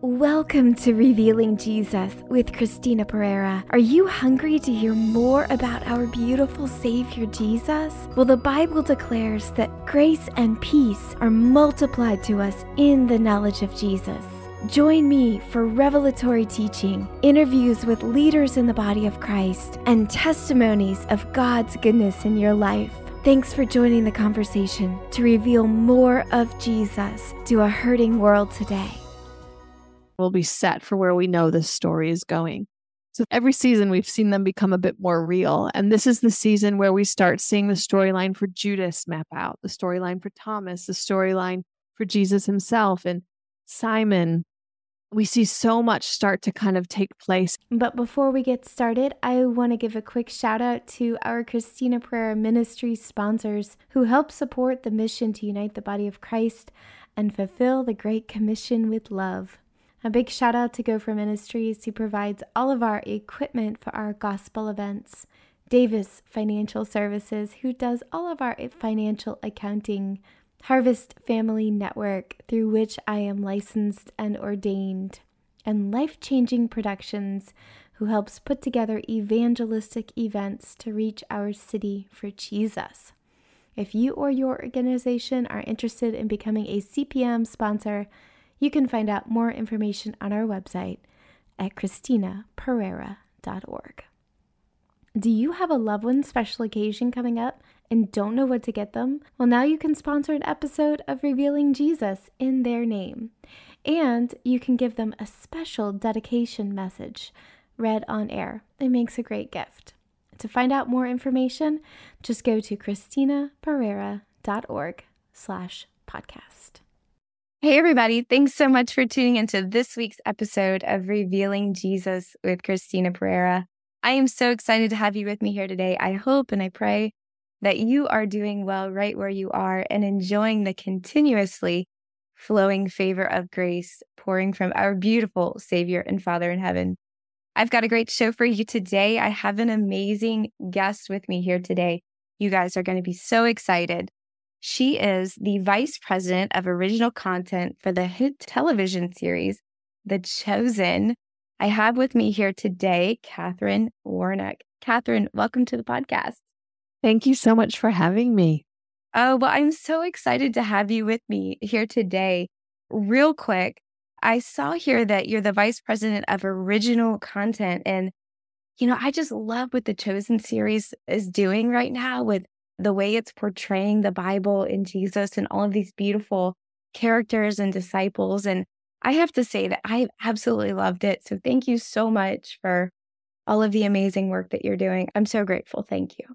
Welcome to Revealing Jesus with Christina Perera. Are you hungry to hear more about our beautiful Savior Jesus? Well, the Bible declares that grace and peace are multiplied to us in the knowledge of Jesus. Join me for revelatory teaching, interviews with leaders in the body of Christ, and testimonies of God's goodness in your life. Thanks for joining the conversation to reveal more of Jesus to a hurting world today will be set for where we know this story is going. So every season we've seen them become a bit more real. And this is the season where we start seeing the storyline for Judas map out, the storyline for Thomas, the storyline for Jesus himself and Simon. We see so much start to kind of take place. But before we get started, I want to give a quick shout out to our Christina Perera Ministry sponsors who help support the mission to unite the body of Christ and fulfill the Great Commission with love. A big shout out to Gopher Ministries, who provides all of our equipment for our gospel events. Davis Financial Services, who does all of our financial accounting. Harvest Family Network, through which I am licensed and ordained. And Life Changing Productions, who helps put together evangelistic events to reach our city for Jesus. If you or your organization are interested in becoming a CPM sponsor, you can find out more information on our website at christinaperera.org. Do you have a loved one special occasion coming up and don't know what to get them? Well, now you can sponsor an episode of Revealing Jesus in their name. And you can give them a special dedication message read on air. It makes a great gift. To find out more information, just go to christinaperera.org slash podcast. Hey, everybody. Thanks so much for tuning into this week's episode of Revealing Jesus with Christina Perera. I am so excited to have you with me here today. I hope and I pray that you are doing well right where you are and enjoying the continuously flowing favor of grace pouring from our beautiful Savior and Father in heaven. I've got a great show for you today. I have an amazing guest with me here today. You guys are going to be so excited. She is the vice president of original content for the hit television series, The Chosen. I have with me here today Katherine Warnock. Katherine, welcome to the podcast. Thank you so much for having me. Oh, well, I'm so excited to have you with me here today. Real quick, I saw here that you're the vice president of original content. And, you know, I just love what the Chosen series is doing right now with the way it's portraying the Bible and Jesus and all of these beautiful characters and disciples. And I have to say that I absolutely loved it. So thank you so much for all of the amazing work that you're doing. I'm so grateful. Thank you.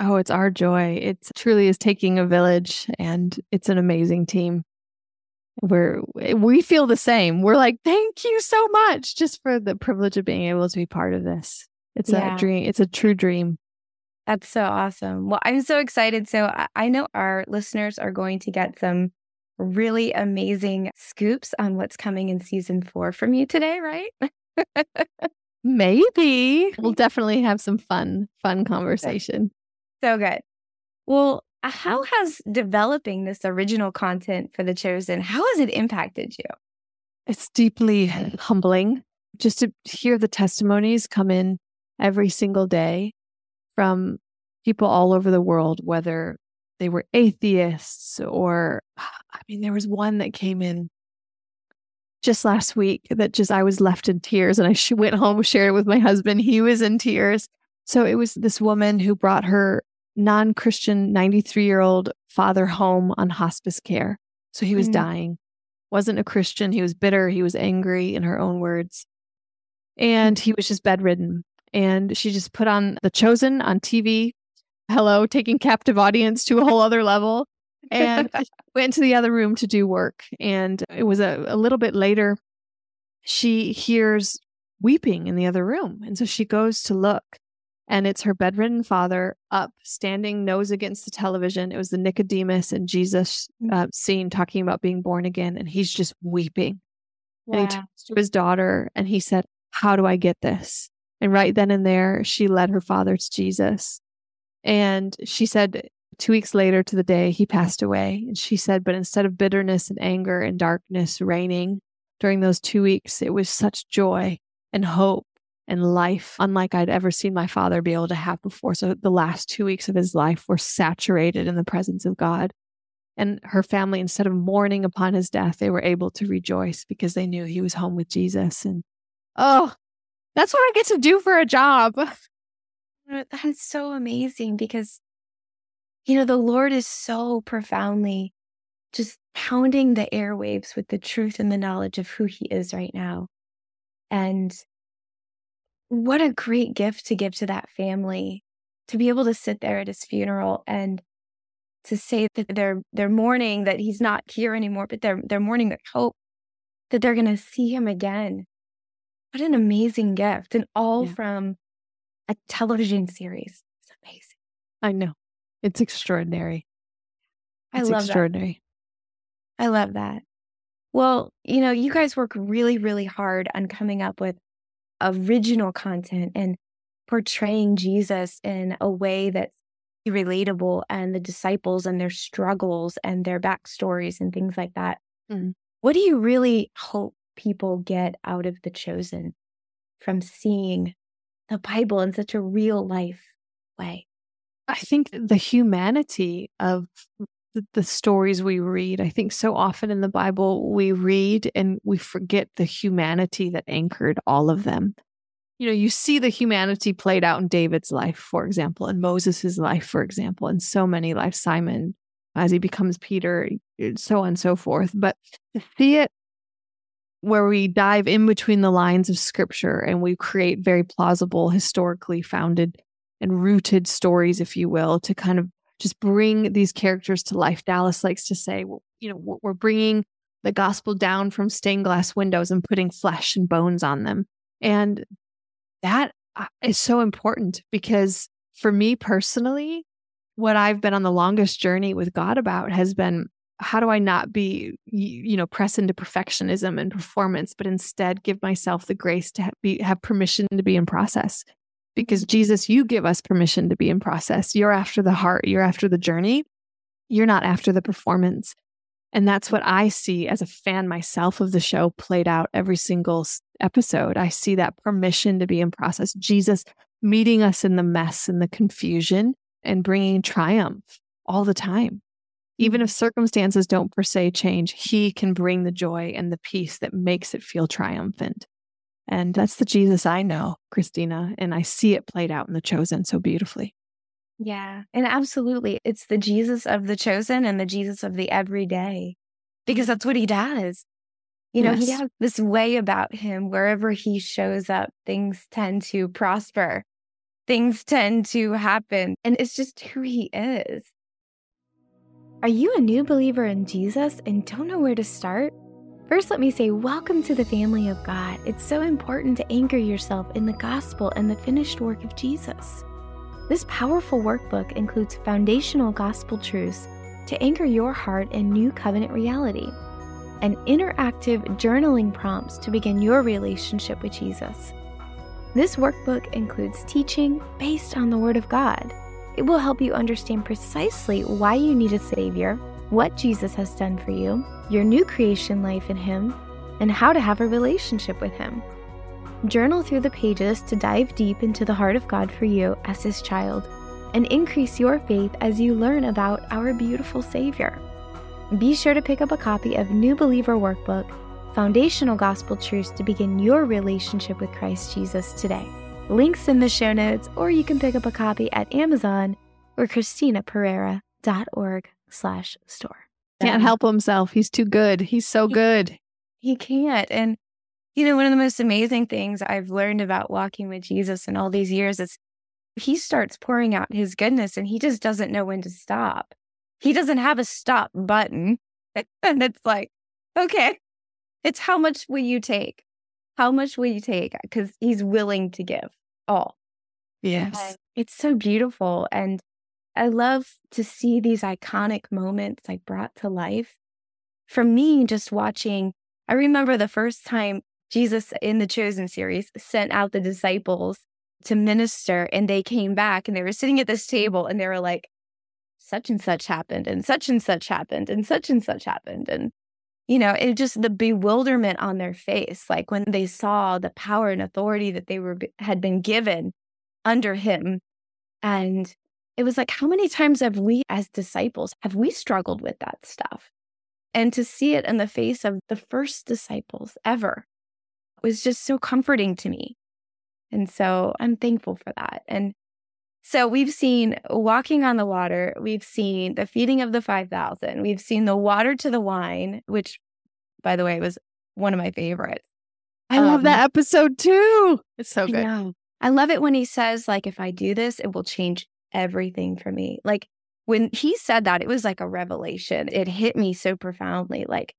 Oh, it's our joy. It truly is taking a village and it's an amazing team. We're we feel the same. We're like, thank you so much just for the privilege of being able to be part of this. It's yeah. a dream. It's a true dream. That's so awesome. Well, I'm so excited. So I know our listeners are going to get some really amazing scoops on what's coming in season four from you today, right? Maybe. We'll definitely have some fun, fun conversation. So good. Well, how has developing this original content for The Chosen, how has it impacted you? It's deeply humbling just to hear the testimonies come in every single day from people all over the world, whether they were atheists or, I mean, there was one that came in just last week that just I was left in tears and I went home, shared it with my husband. He was in tears. So it was this woman who brought her non Christian 93 year old father home on hospice care. So he was mm. dying. Wasn't a Christian. He was bitter. He was angry, in her own words. And he was just bedridden and she just put on The Chosen on TV. Hello, taking captive audience to a whole other level. And went to the other room to do work. And it was a, a little bit later, she hears weeping in the other room. And so she goes to look, and it's her bedridden father up, standing nose against the television. It was the Nicodemus and Jesus mm. uh, scene talking about being born again. And he's just weeping. Wow. And he turns to his daughter and he said, How do I get this? And right then and there, she led her father to Jesus. And she said, two weeks later to the day, he passed away. And she said, but instead of bitterness and anger and darkness reigning, during those two weeks, it was such joy and hope and life, unlike I'd ever seen my father be able to have before. So the last two weeks of his life were saturated in the presence of God. And her family, instead of mourning upon his death, they were able to rejoice because they knew he was home with Jesus. And oh, that's what I get to do for a job. Uh, that is so amazing because, you know, the Lord is so profoundly just pounding the airwaves with the truth and the knowledge of who he is right now. And what a great gift to give to that family to be able to sit there at his funeral and to say that they're they're mourning that he's not here anymore, but they're they're mourning the hope that they're going to see him again. What an amazing gift, and all yeah. from a television series. It's amazing. I know, it's extraordinary. It's I love extraordinary. That. I love that. Well, you know, you guys work really, really hard on coming up with original content and portraying Jesus in a way that's relatable and the disciples and their struggles and their backstories and things like that. Mm. What do you really hope people get out of the chosen from seeing the Bible in such a real life way? I think the humanity of the stories we read. I think so often in the Bible, we read and we forget the humanity that anchored all of them you know, you see the humanity played out in David's life, for example, in Moses's life, for example, in so many lives, Simon as he becomes Peter, so on and so forth. But to see it where we dive in between the lines of scripture and we create very plausible, historically founded and rooted stories, if you will, to kind of just bring these characters to life. Dallas likes to say, well, you know, we're bringing the gospel down from stained glass windows and putting flesh and bones on them. And that uh, so important because for me personally, what I've been on the longest journey with God about has been how do I not be, you know, press into perfectionism and performance, but instead give myself the grace to be, have permission to be in process. Because. Jesus, you give us permission to be in process. You're after the heart, you're after the journey, you're not after the performance. And that's what I see as a fan myself of the show played out every single episode. I see that permission to be in process, Jesus meeting us in the mess and the confusion and bringing triumph all the time. Even if circumstances don't per se change, he can bring the joy and the peace that makes it feel triumphant. And that's the Jesus I know, Christina. And I see it played out in The Chosen so beautifully. Yeah. And absolutely. It's the Jesus of the chosen and the Jesus of the everyday because that's what he does. You know, yes. he has this way about him wherever he shows up, things tend to prosper, things tend to happen. And it's just who he is. Are you a new believer in Jesus and don't know where to start? First, let me say, welcome to the family of God. It's so important to anchor yourself in the gospel and the finished work of Jesus. This powerful workbook includes foundational gospel truths to anchor your heart in new covenant reality and interactive journaling prompts to begin your relationship with Jesus. This workbook includes teaching based on the Word of God. It will help you understand precisely why you need a Savior, what Jesus has done for you, your new creation life in Him, and how to have a relationship with Him. Journal through the pages to dive deep into the heart of God for you as His child and increase your faith as you learn about our beautiful Savior. Be sure to pick up a copy of New Believer Workbook Foundational Gospel Truths to begin your relationship with Christ Jesus today. Links in the show notes, or you can pick up a copy at Amazon or ChristinaPerera.org slash store. Can't help himself. He's too good. He's so good. He can't. And you know, one of the most amazing things I've learned about walking with Jesus in all these years is he starts pouring out his goodness and he just doesn't know when to stop. He doesn't have a stop button. And it's like, okay, it's how much will you take? How much will you take? Because he's willing to give all. Yes. And it's so beautiful. And I love to see these iconic moments like brought to life. For me, just watching, I remember the first time Jesus in the Chosen series sent out the disciples to minister and they came back and they were sitting at this table and they were like, such and such happened and such and such happened and such and such happened. And you know, it just the bewilderment on their face, like when they saw the power and authority that they were had been given under him. And it was like, how many times have we as disciples have we struggled with that stuff? And to see it in the face of the first disciples ever was just so comforting to me. And so I'm thankful for that. And so we've seen walking on the water, we've seen the feeding of the 5,000, we've seen the water to the wine, which, by the way, was one of my favorites. I um, love that episode too. It's so good. I, I love it when he says, like, if I do this, it will change everything for me. Like when he said that, it was like a revelation. It hit me so profoundly. Like,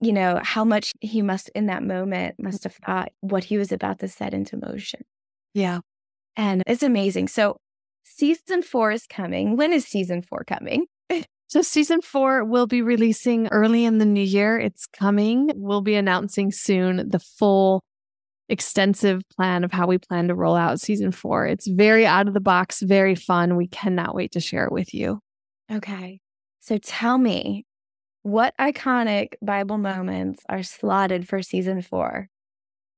you know, how much he must in that moment must have thought what he was about to set into motion. Yeah. And it's amazing. So season four is coming. When is season four coming? so, season four will be releasing early in the new year. It's coming. We'll be announcing soon the full extensive plan of how we plan to roll out season four. It's very out of the box, very fun. We cannot wait to share it with you. Okay. So, tell me what iconic Bible moments are slotted for season four?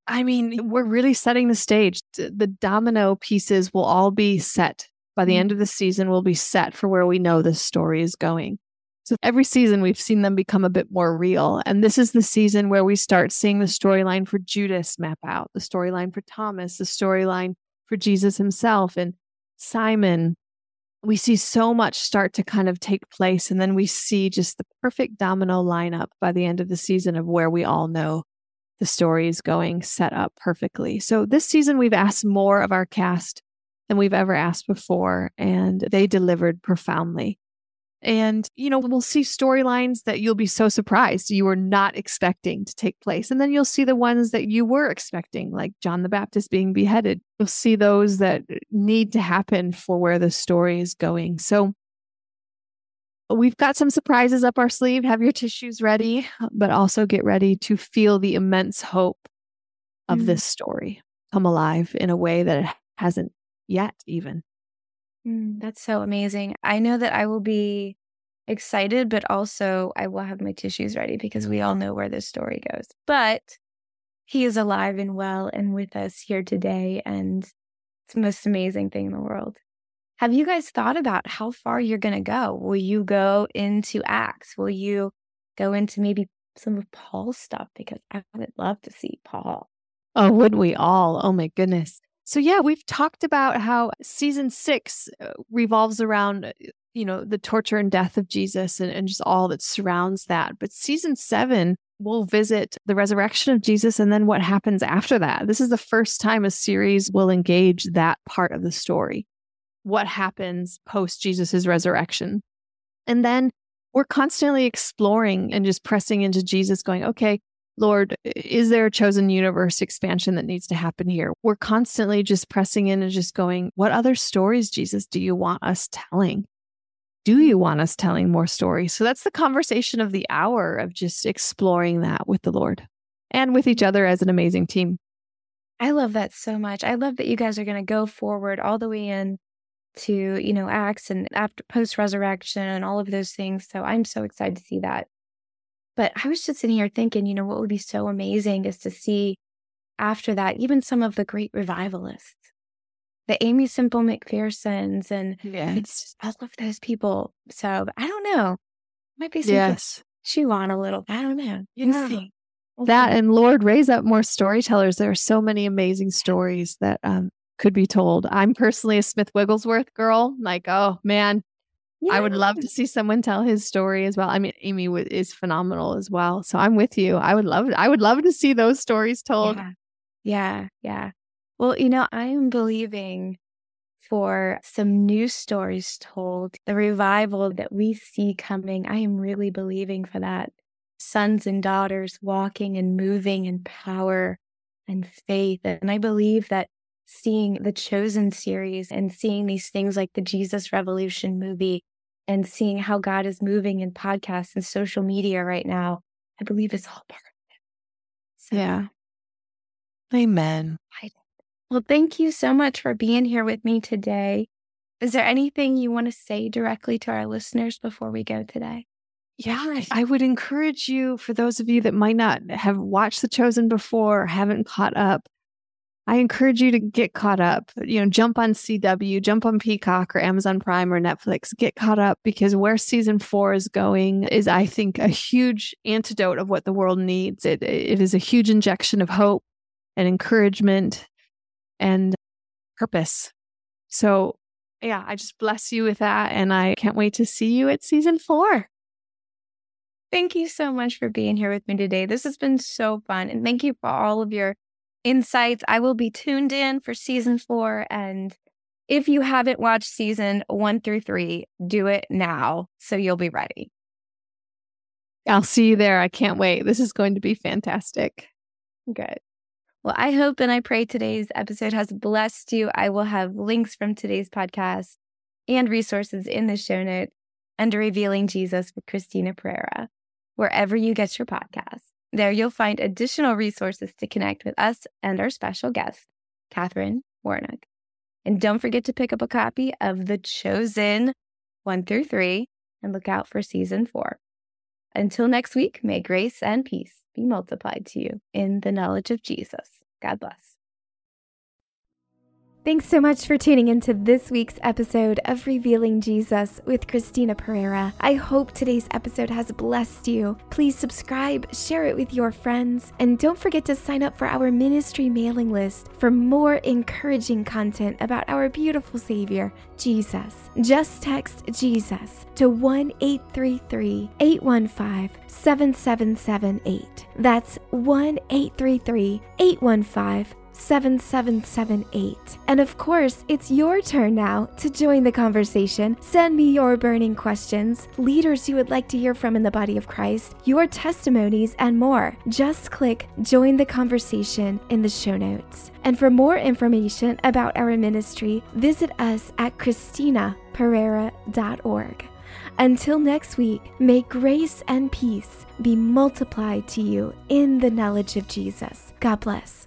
I mean, we're really setting the stage. The domino pieces will all be set by the end mm-hmm. of the season, we'll be set for where we know this story is going. So every season, we've seen them become a bit more real. And this is the season where we start seeing the storyline for Judas map out, the storyline for Thomas, the storyline for Jesus himself and Simon. We see so much start to kind of take place. And then we see just the perfect domino lineup by the end of the season of where we all know the story is going set up perfectly. So this season, we've asked more of our cast than we've ever asked before. And they delivered profoundly. And, you know, we'll see storylines that you'll be so surprised you were not expecting to take place. And then you'll see the ones that you were expecting, like John the Baptist being beheaded. You'll see those that need to happen for where the story is going. So we've got some surprises up our sleeve. Have your tissues ready, but also get ready to feel the immense hope of mm-hmm. this story come alive in a way that it hasn't yet, even. Mm, that's so amazing. I know that I will be excited, but also I will have my tissues ready because we all know where this story goes. But he is alive and well and with us here today. And it's the most amazing thing in the world. Have you guys thought about how far you're going to go? Will you go into Acts? Will you go into maybe some of Paul's stuff? Because I would love to see Paul. Oh, would we all? Oh, my goodness. So, yeah, we've talked about how season six uh, revolves around, uh, you know, the torture and death of Jesus and, and just all that surrounds that. But season seven will visit the resurrection of Jesus and then what happens after that. This is the first time a series will engage that part of the story. What happens post Jesus' resurrection? And then we're constantly exploring and just pressing into Jesus, going, okay, Lord, is there a chosen universe expansion that needs to happen here? We're constantly just pressing in and just going, what other stories, Jesus, do you want us telling? Do you mm-hmm. want us telling more stories? So that's the conversation of the hour of just exploring that with the Lord and with each other as an amazing team. I love that so much. I love that you guys are going to go forward all the way in to, you know, Acts and after post resurrection and all of those things. So I'm so excited to see that. But I was just sitting here thinking, you know, what would be so amazing is to see after that, even some of the great revivalists, the Aimee Semple McPhersons, and yes, I love those people. So I don't know, might be something yes. chew on a little. I don't know. You yeah. see. That and Lord, raise up more storytellers. There are so many amazing stories that um, could be told. I'm personally a Smith Wigglesworth girl. Like, oh man, yeah. I would love to see someone tell his story as well. I mean, Aimee w- is phenomenal as well. So I'm with you. I would love I would love to see those stories told. Yeah. Yeah, yeah. Well, you know, I am believing for some new stories told. The revival that we see coming, I am really believing for that. Sons and daughters walking and moving in power and faith. And I believe that seeing the Chosen series and seeing these things like the Jesus Revolution movie and seeing how God is moving in podcasts and social media right now, I believe is all part of it. So, yeah. Amen. Well, thank you so much for being here with me today. Is there anything you want to say directly to our listeners before we go today? yeah, I would encourage you for those of you that might not have watched The Chosen before or haven't caught up. I encourage you to get caught up. You know, jump on CW, jump on Peacock or Amazon Prime or Netflix, get caught up because where season four is going is, I think, a huge antidote of what the world needs. It, it is a huge injection of hope and encouragement and purpose. So, yeah, I just bless you with that. And I can't wait to see you at season four. Thank you so much for being here with me today. This has been so fun. And thank you for all of your insights. I will be tuned in for season four. And if you haven't watched season one through three, do it now so you'll be ready. I'll see you there. I can't wait. This is going to be fantastic. Good. Well, I hope and I pray today's episode has blessed you. I will have links from today's podcast and resources in the show note under Revealing Jesus with Christina Perera, wherever you get your podcasts. There you'll find additional resources to connect with us and our special guest, Katherine Warnock. And don't forget to pick up a copy of The Chosen 1 through 3 and look out for season 4. Until next week, may grace and peace be multiplied to you in the knowledge of Jesus. God bless. Thanks so much for tuning into this week's episode of Revealing Jesus with Christina Perera. I hope today's episode has blessed you. Please subscribe, share it with your friends, and don't forget to sign up for our ministry mailing list for more encouraging content about our beautiful Savior, Jesus. Just text Jesus to 1 833 815 7778. That's 1 833 815 7778. And of course, it's your turn now to join the conversation. Send me your burning questions, leaders you would like to hear from in the body of Christ, your testimonies, and more. Just click Join the Conversation in the show notes. And for more information about our ministry, visit us at ChristinaPerera.org. Until next week, may grace and peace be multiplied to you in the knowledge of Jesus. God bless.